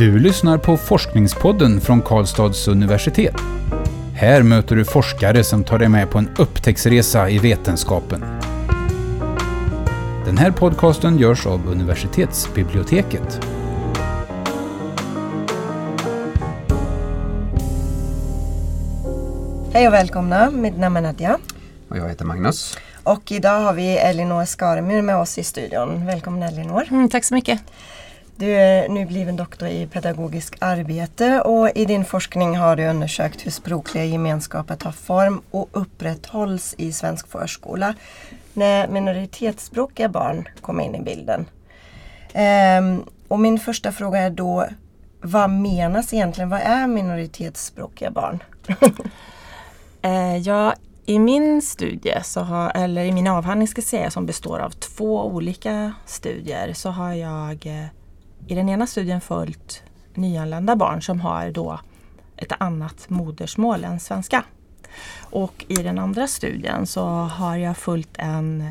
Du lyssnar på Forskningspodden från Karlstads universitet. Här möter du forskare som tar dig med på en upptäcktsresa i vetenskapen. Den här podcasten görs av universitetsbiblioteket. Hej och välkomna, mitt namn är Nadja. Och jag heter Magnus. Och idag har vi Elinor Skaremyr med oss i studion. Välkommen Elinor. Mm, tack så mycket. Du är nu bliven doktor i pedagogisk arbete och i din forskning har du undersökt hur språkliga gemenskaper tar form och upprätthålls i svensk förskola när minoritetsspråkiga barn kommer in i bilden. Ehm, och min första fråga är då, vad menas egentligen? Vad är minoritetsspråkiga barn? Eh, ja, i min studie, så har, eller i min avhandling ska jag säga, som består av två olika studier, så har jag eh, i den ena studien följt nyanlända barn som har då ett annat modersmål än svenska. Och i den andra studien så har jag följt en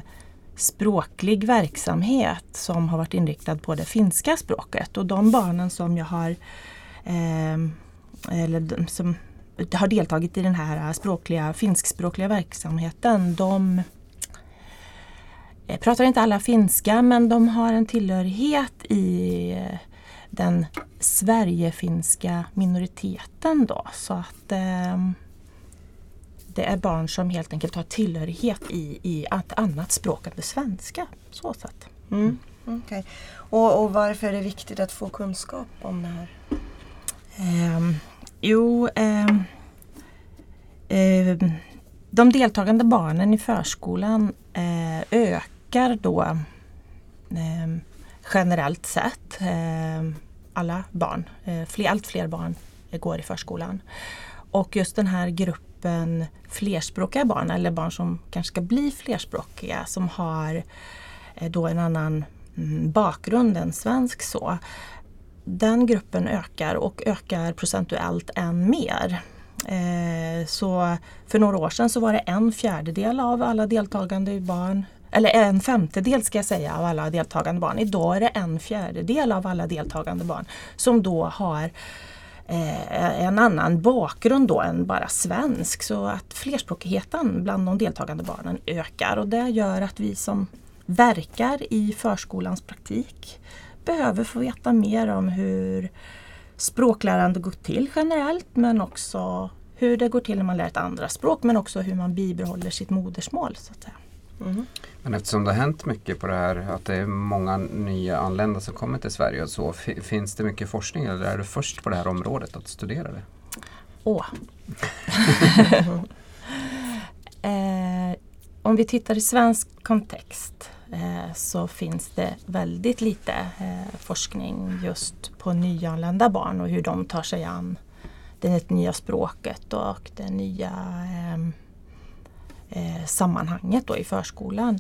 språklig verksamhet som har varit inriktad på det finska språket. Och de barnen som jag har eh, eller som har deltagit i den här språkliga, finskspråkliga verksamheten, de pratar inte alla finska men de har en tillhörighet i den Sverigefinska minoriteten då. Så att eh, det är barn som helt enkelt har tillhörighet i, i ett annat språk än det svenska. Så sätt. Mm. Okay. Och, och, varför är det viktigt att få kunskap om det här? Eh, jo, eh, de deltagande barnen i förskolan eh, ökar då eh, generellt sett. Eh, alla barn, eh, fler, allt fler barn går i förskolan. Och just den här gruppen flerspråkiga barn eller barn som kanske ska bli flerspråkiga som har eh, då en annan mm, bakgrund än svensk så. Den gruppen ökar och ökar procentuellt än mer. Eh, så för några år sedan så var det en fjärdedel av alla deltagande barn eller en femtedel ska jag säga av alla deltagande barn. Idag är det en fjärdedel av alla deltagande barn som då har eh, en annan bakgrund då än bara svensk. Så att flerspråkigheten bland de deltagande barnen ökar och det gör att vi som verkar i förskolans praktik behöver få veta mer om hur språklärande går till generellt men också hur det går till när man lär ett andra språk men också hur man bibehåller sitt modersmål. Så att säga. Mm. Men eftersom det har hänt mycket på det här, att det är många nya anlända som kommer till Sverige och så, finns det mycket forskning eller är du först på det här området att studera det? Åh! eh, om vi tittar i svensk kontext Eh, så finns det väldigt lite eh, forskning just på nyanlända barn och hur de tar sig an det nya språket och det nya ehm, eh, sammanhanget då i förskolan.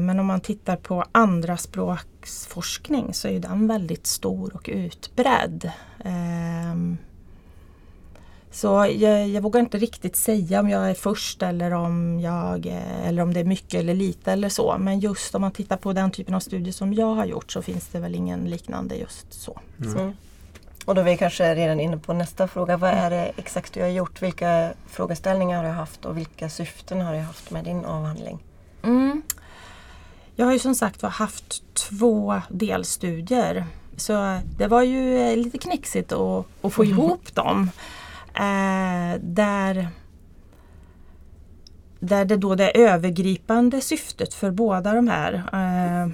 Men om man tittar på andra språksforskning så är den väldigt stor och utbredd. Ehm, så jag, jag, vågar inte riktigt säga om jag är först eller om, jag, eller om det är mycket eller lite eller så. Men just om man tittar på den typen av studier som jag har gjort så finns det väl ingen liknande just så. Mm. Mm. Och då är vi kanske redan inne på nästa fråga. Vad är det exakt du har gjort? Vilka frågeställningar har du haft och vilka syften har du haft med din avhandling? Mm. Jag har ju som sagt haft två delstudier. Så det var ju lite knixigt att, att få mm. ihop dem. Eh, där, där det då det övergripande syftet för båda de här eh,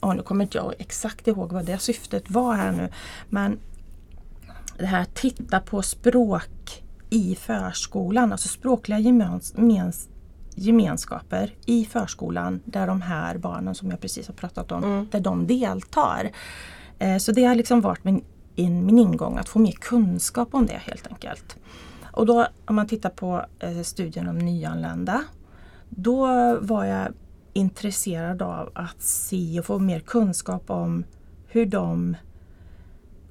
oh, nu kommer inte jag exakt ihåg vad det syftet var här nu. Men det här titta på språk i förskolan, alltså språkliga gemens, gemens, gemenskaper i förskolan där de här barnen som jag precis har pratat om, mm. där de deltar. Eh, så det har liksom varit min in min ingång att få mer kunskap om det helt enkelt. Och då om man tittar på eh, studien om nyanlända då var jag intresserad av att se och få mer kunskap om hur de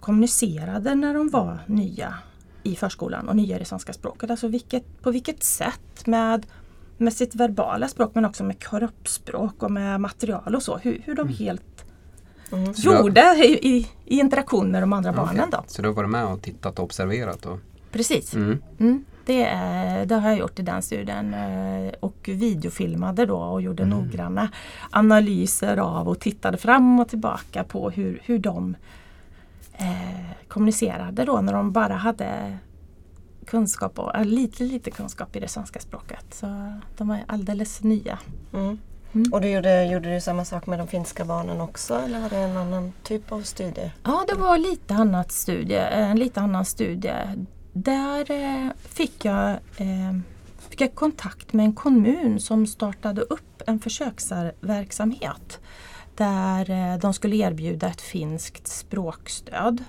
kommunicerade när de var nya i förskolan och nya i det svenska språket. Alltså vilket, på vilket sätt med, med sitt verbala språk men också med kroppsspråk och med material och så. Hur, hur de mm. helt Mm. gjorde i, i, i interaktion med de andra barnen. Då. Så du har varit med och tittat och observerat? Och... Precis. Mm. Mm, det, är- det har jag gjort i den studien eh, och videofilmade då och gjorde Mm. noggranna analyser av och tittade fram och tillbaka på hur, hur de eh, kommunicerade då när de bara hade kunskap och, äh, lite lite kunskap i det svenska språket. Så de var alldeles nya. Mm. Mm. Och du gjorde, gjorde du samma sak med de finska barnen också eller var det en annan typ av studie? Ja, det var lite annat studie, en lite annan studie. Där eh, fick, jag, eh, fick jag kontakt med en kommun som startade upp en försöksverksamhet där eh, de skulle erbjuda ett finskt språkstöd.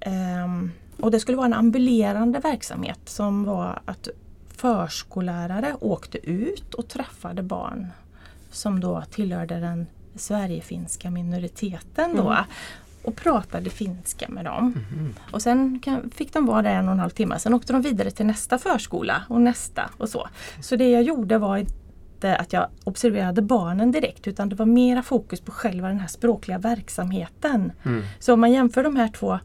Ehm, och det skulle vara en ambulerande verksamhet som var att förskollärare åkte ut och träffade barn som då tillhörde den Sverigefinska minoriteten då Mm. och pratade finska med dem. Och sen fick de vara där en och en halv timme. Sen åkte de vidare till nästa förskola och nästa och så. Så det jag gjorde var inte att jag observerade barnen direkt utan det var mera fokus på själva den här språkliga verksamheten. Mm. Så om man jämför de här två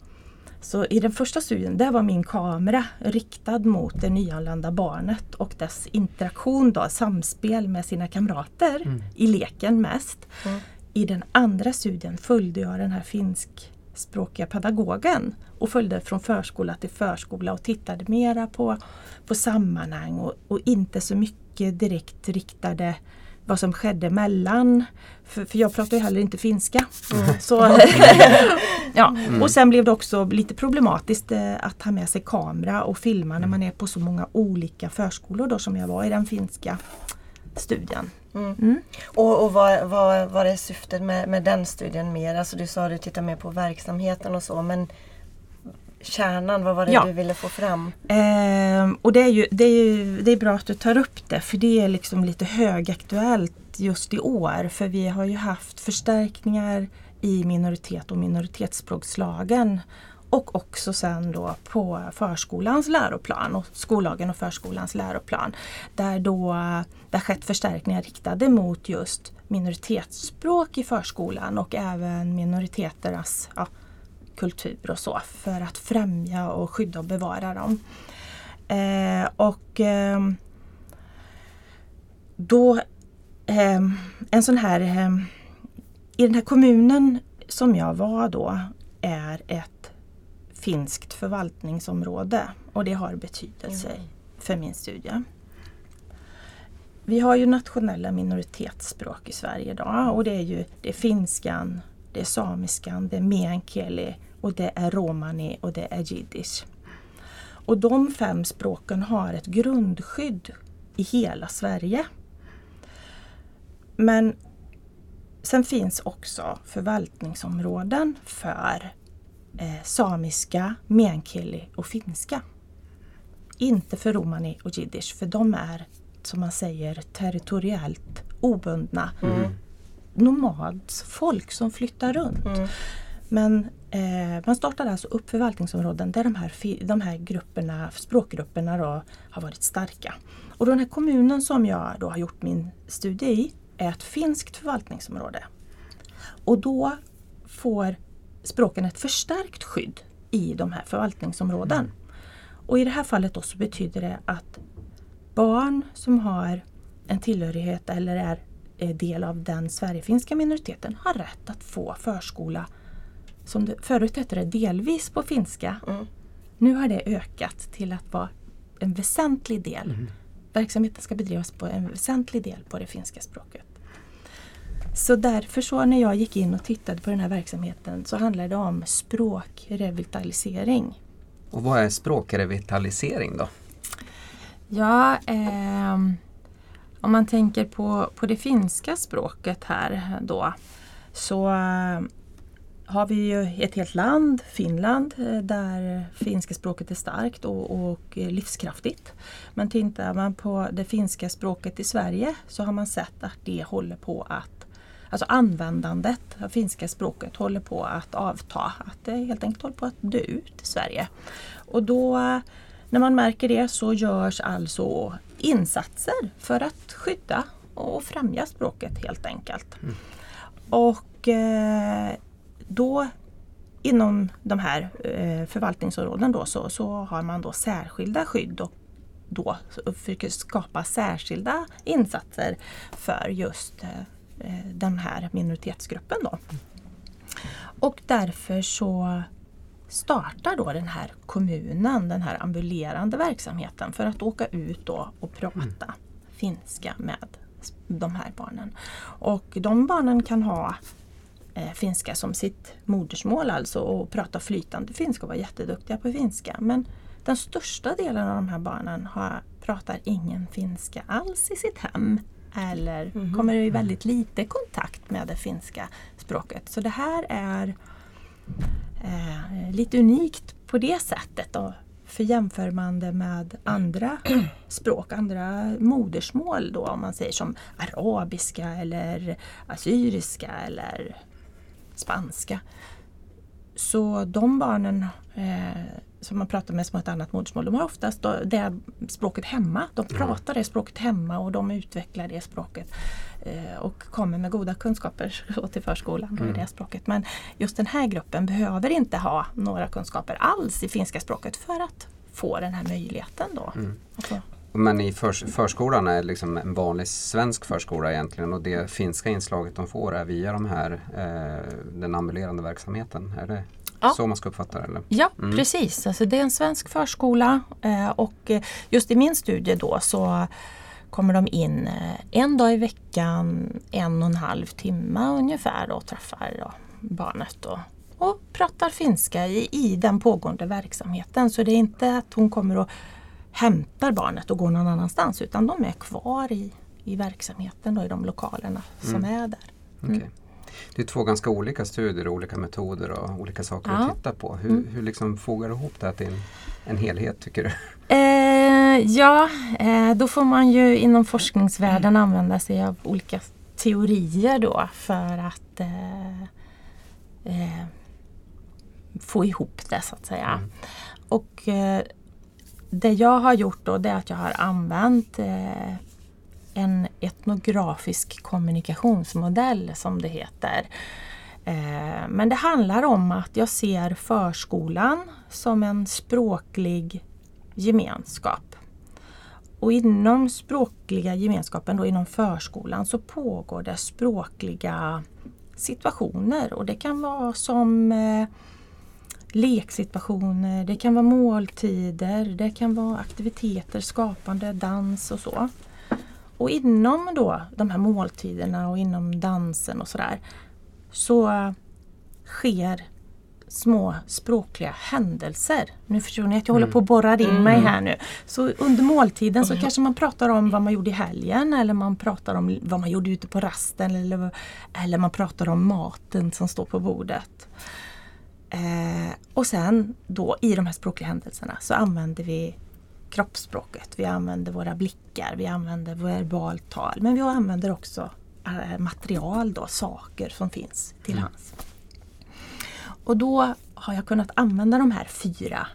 så i den första studien, där var min kamera riktad mot det nyanlända barnet och dess interaktion, då, samspel med sina kamrater i leken mest. Mm. I den andra studien följde jag den här finskspråkiga pedagogen och följde från förskola till förskola och tittade mera på, på sammanhang och, och inte så mycket direkt riktade vad som skedde mellan. För, för jag pratar ju heller inte finska. Så, ja. Och sen blev det också lite problematiskt eh, att ha med sig kamera och filma när man är på så många olika förskolor då som jag var i den finska studien. Mm. Mm. Och, och vad, vad, vad är syftet med, med den studien mer? Alltså du sa att du tittar mer på verksamheten och så men kärnan, vad var det Ja. du ville få fram? Ehm, och det är, ju, det, är ju, det är bra att du tar upp det för det är liksom lite högaktuellt just i år. För vi har ju haft förstärkningar i minoritet och minoritetsspråkslagen. Och också sen då på förskolans läroplan och skollagen och förskolans läroplan. Där då det har skett förstärkningar riktade mot just minoritetsspråk i förskolan och även minoriteternas ja, kultur och så för att främja och skydda och bevara dem. Eh, och ehm, då ehm, en sån här ehm, i den här kommunen som jag var då är ett finskt förvaltningsområde och det har betydelse för min studie. Vi har ju nationella minoritetsspråk i Sverige idag och det är ju det är finskan, det är samiskan, det är meänkieli och det är romani och det är jiddisch. Och de fem språken har ett grundskydd i hela Sverige. Men sen finns också förvaltningsområden för eh, samiska, meänkieli och finska. Inte för romani och jiddisch för de är som man säger territoriellt obundna Mm. nomadsfolk som flyttar runt. Mm. Men eh, man startade alltså upp förvaltningsområden där de här, de här grupperna, språkgrupperna då, har varit starka. Och den här kommunen som jag då har gjort min studie i är ett finskt förvaltningsområde. Och då får språken ett förstärkt skydd i de här förvaltningsområden. Och i det här fallet då så betyder det att barn som har en tillhörighet eller är eh, del av den sverigefinska minoriteten har rätt att få förskola som det, förut hette det delvis på finska. Mm. Nu har det ökat till att vara en väsentlig del. Verksamheten ska bedrivas på en väsentlig del på det finska språket. Så därför så när jag gick in och tittade på den här verksamheten så handlar det om språkrevitalisering. Och vad är språkrevitalisering då? Ja, ehm, om man tänker på, på det finska språket här då så eh, har vi ju ett helt land, Finland, eh, där finska språket är starkt och, och eh, livskraftigt. Men tittar man på det finska språket i Sverige så har man sett att det håller på att Alltså användandet av finska språket håller på att avta. Att det helt enkelt håller på att dö ut i Sverige. Och då när man märker det så görs alltså insatser för att skydda och främja språket helt enkelt. Och Och eh, då inom de här eh, förvaltningsområden då, så, så har man då särskilda skydd och då försöker skapa särskilda insatser för just eh, eh, den här minoritetsgruppen. Då. Och därför så startar då den här kommunen den här ambulerande verksamheten för att åka ut då och prata mm. finska med de här barnen. Och de barnen kan ha finska som sitt modersmål alltså och prata flytande finska och vara jätteduktiga på finska. Men den största delen av de här barnen har, pratar ingen finska alls i sitt hem eller mm. kommer i väldigt lite kontakt med det finska språket. Så det här är eh, lite unikt på det sättet. Då. För jämför man det med andra språk, andra modersmål då om man säger som arabiska eller assyriska eller spanska. Så de barnen eh, som man pratar med som har ett annat modersmål, de har oftast det språket hemma. De pratar det språket hemma och de utvecklar det språket eh, och kommer med goda kunskaper till förskolan mm. i det språket. Men just den här gruppen behöver inte ha några kunskaper alls i finska språket för att få den här möjligheten. Då. Mm. Men i förs förskolan är liksom en vanlig svensk förskola egentligen och det finska inslaget de får är via de här, eh, den ambulerande verksamheten. Är det ja. så man ska uppfatta det? Eller? Ja mm. precis, alltså, det är en svensk förskola eh, och eh, just i min studie då så kommer de in eh, en dag i veckan, en och en halv timme ungefär och träffar då, barnet och, och pratar finska i, i den pågående verksamheten. Så det är inte att hon kommer och hämtar barnet och går någon annanstans utan de är kvar i, i verksamheten och i de lokalerna som mm. är där. Mm. Okay. Det är två ganska olika studier, olika metoder och olika saker ja. att titta på. Hur, mm. hur liksom fogar du ihop det här till en, en helhet tycker du? Eh, ja, eh, då får man ju inom forskningsvärlden använda sig av olika teorier då för att eh, eh få ihop det så att säga. Mm. Och eh, det jag har gjort då det är att jag har använt eh, en etnografisk kommunikationsmodell som det heter. Eh, men det handlar om att jag ser förskolan som en språklig gemenskap. Och inom språkliga gemenskapen, då inom förskolan, så pågår det språkliga situationer och det kan vara som eh, leksituationer, det kan vara måltider, det kan vara aktiviteter, skapande, dans och så. Och inom då de här måltiderna och inom dansen och sådär så sker små språkliga händelser. Nu förstår ni att jag mm. håller på att borra in mm. mig här nu. Så under måltiden så kanske man pratar om vad man gjorde i helgen eller man pratar om vad man gjorde ute på rasten eller, eller man pratar om maten som står på bordet. Eh, och sen då i de här språkliga händelserna så använder vi kroppsspråket, vi använder våra blickar, vi använder verbalt tal men vi använder också eh, material, då, saker som finns till mm. hands. Och då har jag kunnat använda de här fyra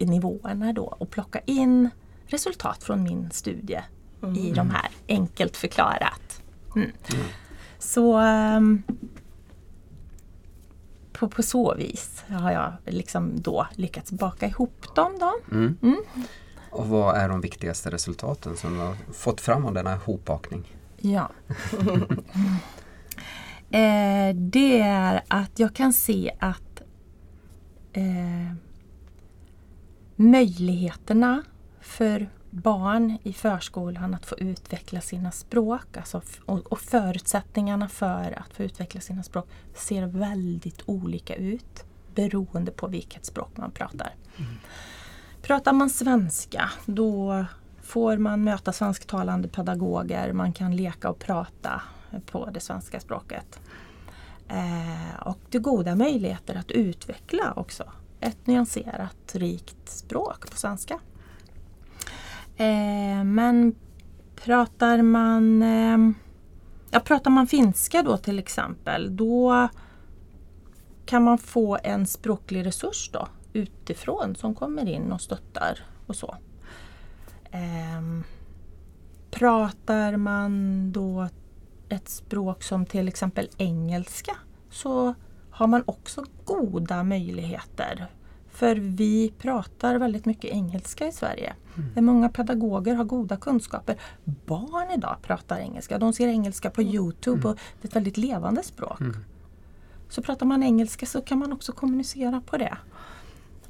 nivåerna då och plocka in resultat från min studie mm. i de här enkelt förklarat. Mm. mm. Så um, på, på så vis har jag liksom då lyckats baka ihop dem. Då. Mm. Mm. Och vad är de viktigaste resultaten som du har fått fram av denna hopbakning? Ja. eh, det är att jag kan se att eh, möjligheterna för barn i förskolan att få utveckla sina språk alltså, och, och, förutsättningarna för att få utveckla sina språk ser väldigt olika ut beroende på vilket språk man pratar. Mm. Pratar man svenska då får man möta svensktalande pedagoger, man kan leka och prata på det svenska språket. Eh, och det är goda möjligheter att utveckla också ett nyanserat, rikt språk på svenska. Eh, men pratar man, eh, ja, pratar man finska då till exempel, då kan man få en språklig resurs då utifrån som kommer in och stöttar och så. Eh, pratar man då ett språk som till exempel engelska så har man också goda möjligheter. För vi pratar väldigt mycket engelska i Sverige. Mm. Många pedagoger har goda kunskaper. Barn idag pratar engelska. De ser engelska på mm. Youtube mm. och det är ett väldigt levande språk. Mm. Så pratar man engelska så kan man också kommunicera på det.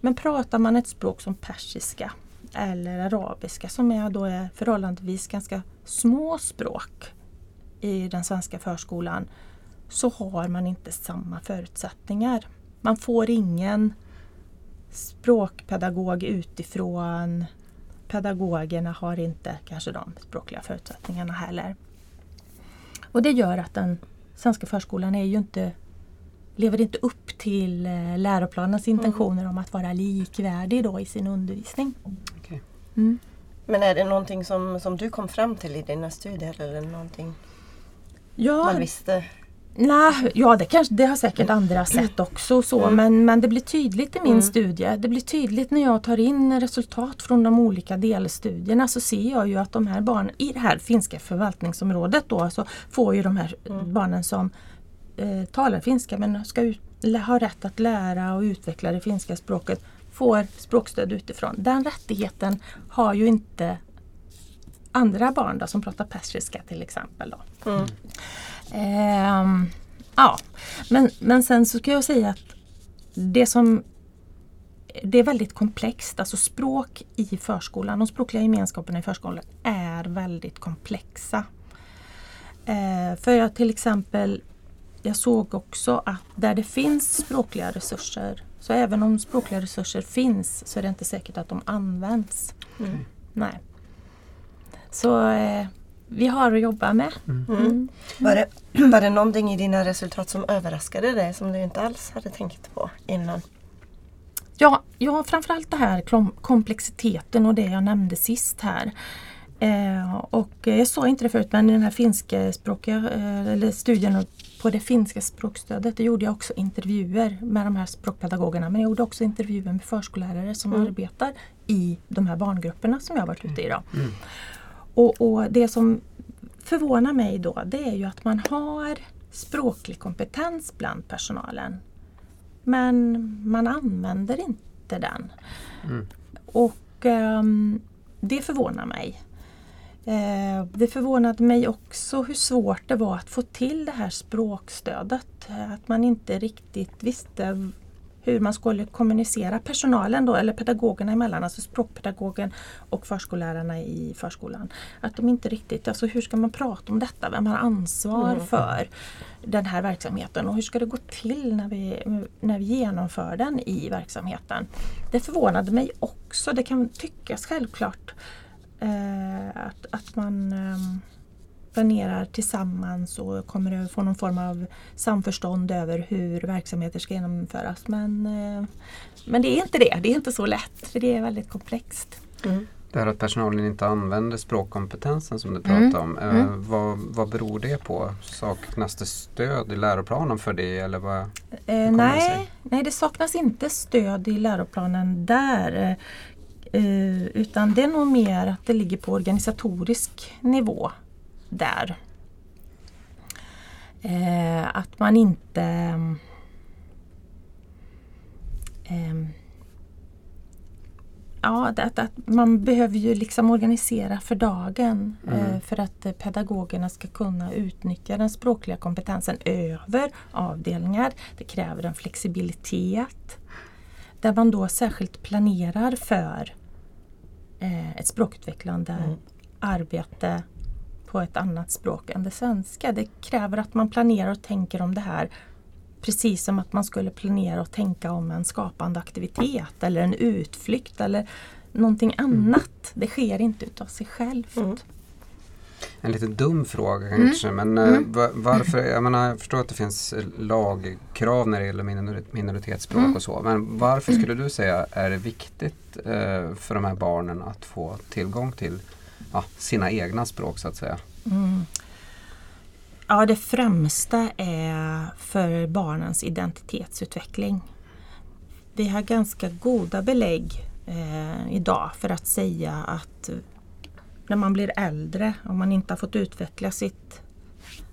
Men pratar man ett språk som persiska eller arabiska som är då är förhållandevis ganska små språk i den svenska förskolan så har man inte samma förutsättningar. Man får ingen språkpedagog utifrån. Pedagogerna har inte kanske de språkliga förutsättningarna heller. Och det gör att den svenska förskolan är ju inte lever inte upp till eh, läroplanens mm. intentioner mm. om att vara likvärdig då i sin undervisning. Okay. Mm. Men är det någonting som, som du kom fram till i dina studier eller någonting ja, man visste? Nej, ja det, kanske, det har säkert andra sett också så mm. men, men det blir tydligt i min mm. studie. Det blir tydligt när jag tar in resultat från de olika delstudierna så ser jag ju att de här barnen i det här finska förvaltningsområdet då så får ju de här mm. barnen som eh, talar finska men ska ut, ha rätt att lära och utveckla det finska språket får språkstöd utifrån. Den rättigheten har ju inte andra barn då, som pratar persiska till exempel. Då. Mm. Eh, ja, men, men sen så ska jag säga att det som det är väldigt komplext, alltså språk i förskolan, de språkliga gemenskaperna i förskolan är väldigt komplexa. Eh, för jag till exempel jag såg också att där det finns språkliga resurser, så även om språkliga resurser finns så är det inte säkert att de används. Mm. Nej. Så eh, vi har att jobba med. Mm. mm. Mm. Var, det, var det någonting i dina resultat som överraskade dig som du inte alls hade tänkt på innan? Ja, ja framförallt det här komplexiteten och det jag nämnde sist här. Eh, och jag sa inte det förut men i den här finskspråkiga eh, eller studien på det finska språkstödet det gjorde jag också intervjuer med de här språkpedagogerna men jag gjorde också intervjuer med förskollärare som mm. arbetar i de här barngrupperna som jag varit ute i. Då. Mm. Och, och, det som förvånar mig då det är ju att man har språklig kompetens bland personalen. Men man använder inte den. Mm. Och um, det förvånar mig. Eh, det förvånade mig också hur svårt det var att få till det här språkstödet. Att man inte riktigt visste hur man skulle kommunicera personalen då, eller pedagogerna emellan, alltså språkpedagogen och förskollärarna i förskolan. Att de inte riktigt, alltså hur ska man prata om detta? Vem har ansvar mm. för den här verksamheten och hur ska det gå till när vi, när vi genomför den i verksamheten? Det förvånade mig också, det kan tyckas självklart eh, att, att man eh, planerar tillsammans och kommer att få någon form av samförstånd över hur verksamheter ska genomföras. Men, eh, men det är inte det, det är inte så lätt för det är väldigt komplext. Mm. Det här att personalen inte använder språkkompetensen som du pratade mm. om. Eh, mm. vad, vad beror det på? Saknas det stöd i läroplanen för det? Eller vad, eh, nej, det nej, det saknas inte stöd i läroplanen där. Eh, utan det är nog mer att det ligger på organisatorisk nivå där. Eh, att man inte eh, Ja, att, att, man behöver ju liksom organisera för dagen mm. eh, för att pedagogerna ska kunna utnyttja den språkliga kompetensen över avdelningar. Det kräver en flexibilitet där man då särskilt planerar för eh, ett språkutvecklande mm. arbete på ett annat språk än det svenska. Det kräver att man planerar och tänker om det här precis som att man skulle planera och tänka om en skapande aktivitet eller en utflykt eller någonting mm. annat. Mm. Det sker inte utav sig självt. Mm. En lite dum fråga mm. kanske men eh, mm. varför, jag, menar, jag förstår att det finns lagkrav när det gäller minoritetsspråk mm. och så men varför skulle du säga är det viktigt eh, för de här barnen att få tillgång till ja, sina egna språk så att säga? Mm. Ja, det främsta är för barnens identitetsutveckling. Vi har ganska goda belägg eh, idag för att säga att när man blir äldre, om man inte har fått utveckla sitt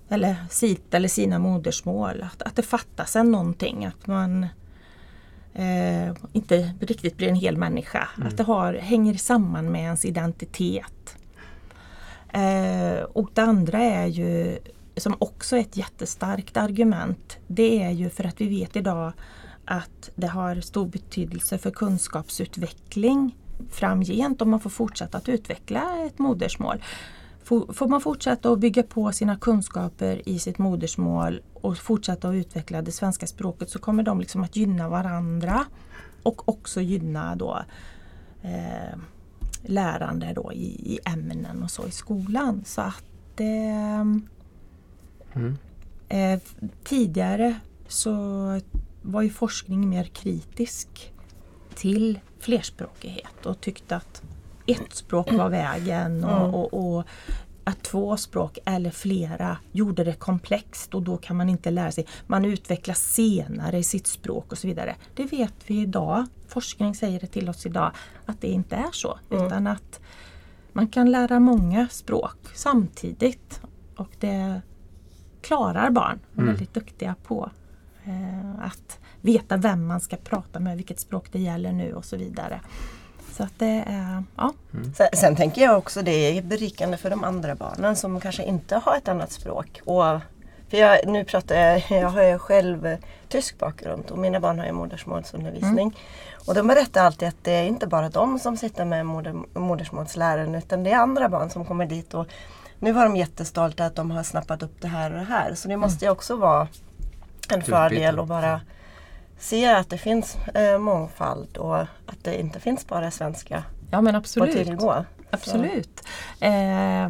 eller sitt eller sina modersmål. Att, att det fattas en någonting. Att man eh, inte riktigt blir en hel människa. Mm. Att det har, hänger samman med ens identitet. Eh, och det andra är ju, som också är ett jättestarkt argument, det är ju för att vi vet idag att det har stor betydelse för kunskapsutveckling framgent om man får fortsätta att utveckla ett modersmål. Får man fortsätta att bygga på sina kunskaper i sitt modersmål och fortsätta att utveckla det svenska språket så kommer de liksom att gynna varandra och också gynna då eh, lärande då i, i, ämnen och så i skolan. Så att eh, mm. eh, Tidigare så var ju forskning mer kritisk till flerspråkighet och tyckte att ett språk var vägen och, och, och, att två språk eller flera gjorde det komplext och då kan man inte lära sig. Man utvecklas senare i sitt språk och så vidare. Det vet vi idag. Forskning säger det till oss idag att det inte är så. Mm. Utan att man kan lära många språk samtidigt. Och det klarar barn. Och är mm. väldigt duktiga på. Eh, att veta vem man ska prata med, vilket språk det gäller nu och så vidare. Så att det är, ja. Mm. Sen, sen, tänker jag också det är berikande för de andra barnen som kanske inte har ett annat språk. Och, för jag, nu pratar jag, jag har ju själv tysk bakgrund och mina barn har ju modersmålsundervisning. Mm. Och de berättar alltid att det är inte bara de som sitter med moder, modersmålsläraren utan det är andra barn som kommer dit och nu var de jättestolta att de har snappat upp det här och det här. Så det måste ju också vara en fördel att bara se att det finns eh, mångfald och att det inte finns bara svenska ja, men absolut. att tillgå. Absolut. Eh,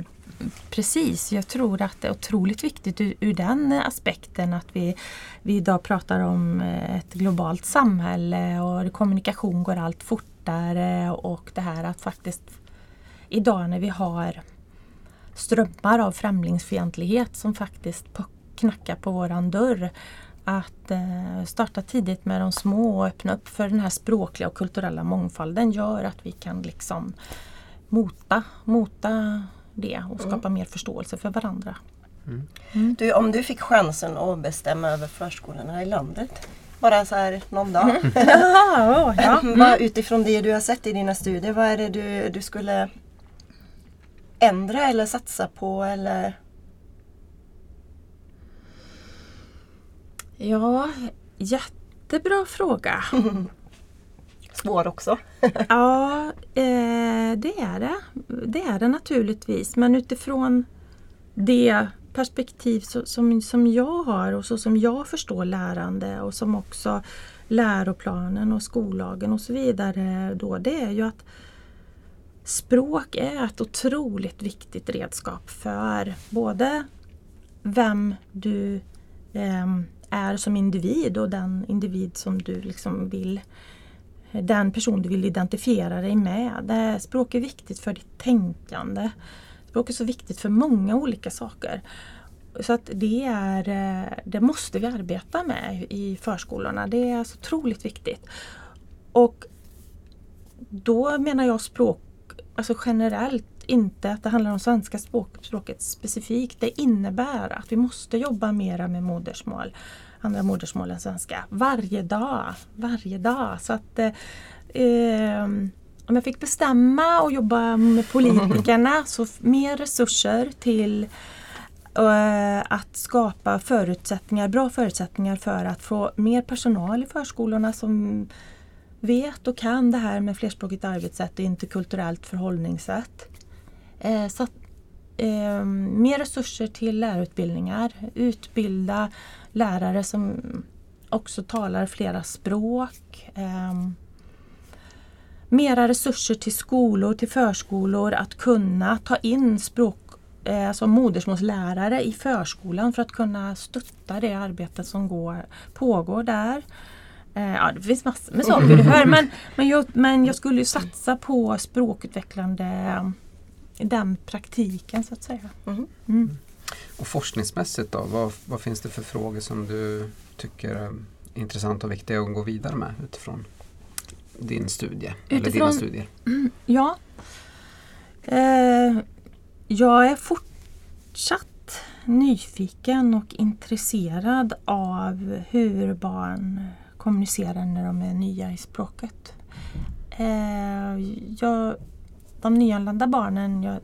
precis, jag tror att det är otroligt viktigt ur, ur, den aspekten att vi, vi idag pratar om eh, ett globalt samhälle och kommunikation går allt fortare och det här att faktiskt idag när vi har strömmar av främlingsfientlighet som faktiskt knackar på våran dörr att eh, starta tidigt med de små och öppna upp för den här språkliga och kulturella mångfalden gör att vi kan liksom mota, mota det och skapa mm. mer förståelse för varandra. Mm. Mm. Du, om du fick chansen att bestämma över förskolorna i landet bara så här någon dag. Mm. ja, ja. Mm. Utifrån det du har sett i dina studier, vad är det du, du skulle ändra eller satsa på eller Ja, jättebra fråga. Svår också. ja, eh, det är det. Det är det naturligtvis. Men utifrån det perspektiv som, som jag har och så som jag förstår lärande och som också läroplanen och skollagen och så vidare då, det är ju att språk är ett otroligt viktigt redskap för både vem du eh, är som individ och den individ som du liksom vill eh, den person du vill identifiera dig med. Språk är viktigt för ditt tänkande. Språk är så viktigt för många olika saker. Så att det, är, eh, det måste vi arbeta med i förskolorna. Det är så otroligt viktigt. Och då menar jag språk alltså generellt inte att det handlar om svenska språk, språket specifikt. Det innebär att vi måste jobba mera med modersmål, andra modersmål än svenska, varje dag. Varje dag. Så att eh, ehm, om jag fick bestämma och jobba med politikerna så mer resurser till uh, att skapa förutsättningar, bra förutsättningar för att få mer personal i förskolorna som vet och kan det här med flerspråkigt arbetssätt och interkulturellt förhållningssätt. Eh, så att, eh, mer resurser till lärarutbildningar, utbilda lärare som också talar flera språk. Eh, mera resurser till skolor, till förskolor att kunna ta in språk eh, som modersmålslärare i förskolan för att kunna stötta det arbete som går, pågår där. Eh, ja, det finns massor med saker du hör men, men, jag, men jag skulle satsa på språkutvecklande den praktiken så att säga. Mm. Mm. Och forskningsmässigt då, vad, vad, finns det för frågor som du tycker är intressanta och viktiga att gå vidare med utifrån din studie? Utifrån, eller dina studier? Ja. Eh, jag är fortsatt nyfiken och intresserad av hur barn kommunicerar när de är nya i språket. Eh, jag, de nyanlända barnen, jag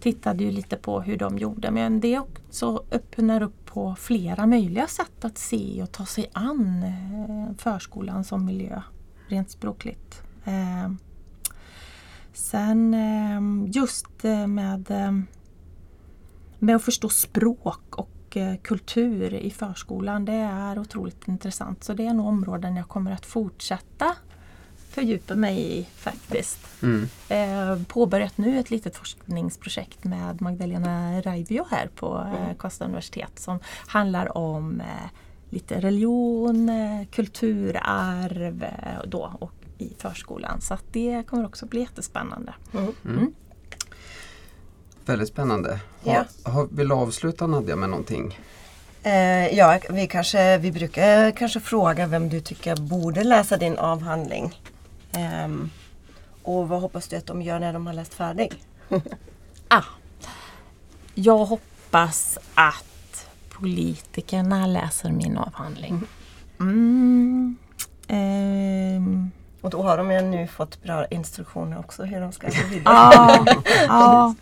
tittade ju lite på hur de gjorde men det också öppnar upp på flera möjliga sätt att se och ta sig an eh, förskolan som miljö rent språkligt. Eh, sen eh, just med, med att förstå språk och kultur i förskolan det är otroligt intressant så det är nog områden jag kommer att fortsätta fördjupa mig i faktiskt. Mm. Eh, påbörjat nu ett litet forskningsprojekt med Magdalena Raivio här på eh, mm. Karlstad universitet som handlar om eh, lite religion, eh, kulturarv då, och i förskolan. Så att det kommer också bli jättespännande. Mm. Mm. Väldigt spännande. Har, har, vill du avsluta Nadja med någonting? Ja, vi, kanske, vi brukar kanske fråga vem du tycker borde läsa din avhandling. Um, och vad hoppas du att de gör när de har läst färdig? ah, jag hoppas att politikerna läser min avhandling. Mm. Um. Och då har de ju nu fått bra instruktioner också hur de ska gå vidare. ja, ja.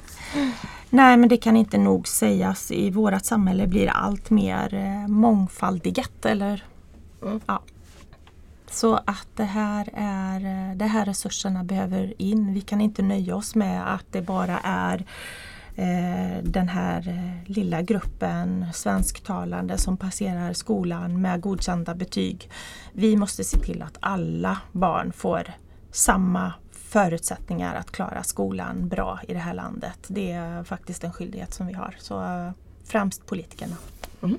Nej men det kan inte nog sägas. I vårt samhälle blir allt mer eh, mångfaldigat. Eller, mm. ja. Så att det här är, eh, de här resurserna behöver in. Vi kan inte nöja oss med att det bara är eh, den här eh, lilla gruppen svensktalande som passerar skolan med godkända betyg. Vi måste se till att alla barn får samma förutsättningar att klara skolan bra i det här landet. Det är faktiskt en skyldighet som vi har. Så eh, främst politikerna. Mm.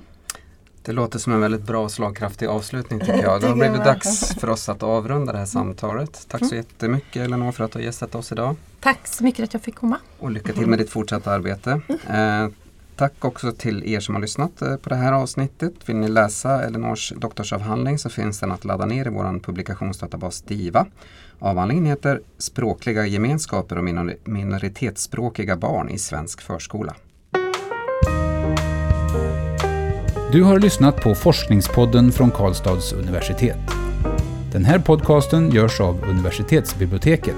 Det låter som en väldigt bra slagkraftig avslutning tycker jag. Då har blivit dags för oss att avrunda det här samtalet. Tack så mm. jättemycket Elinor för att du har gästat oss idag. Tack så mycket att jag fick komma. Och lycka till med ditt fortsatta arbete. Eh, tack också till er som har lyssnat eh, på det här avsnittet. Vill ni läsa Elinors doktorsavhandling så finns den att ladda ner i vår publikationsdatabas DIVA. Avhandlingen heter Språkliga gemenskaper och minoritetsspråkiga barn i svensk förskola. Du har lyssnat på Forskningspodden från Karlstads universitet. Den här podcasten görs av universitetsbiblioteket.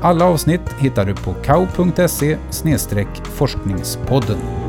Alla avsnitt hittar du på kau.se forskningspodden.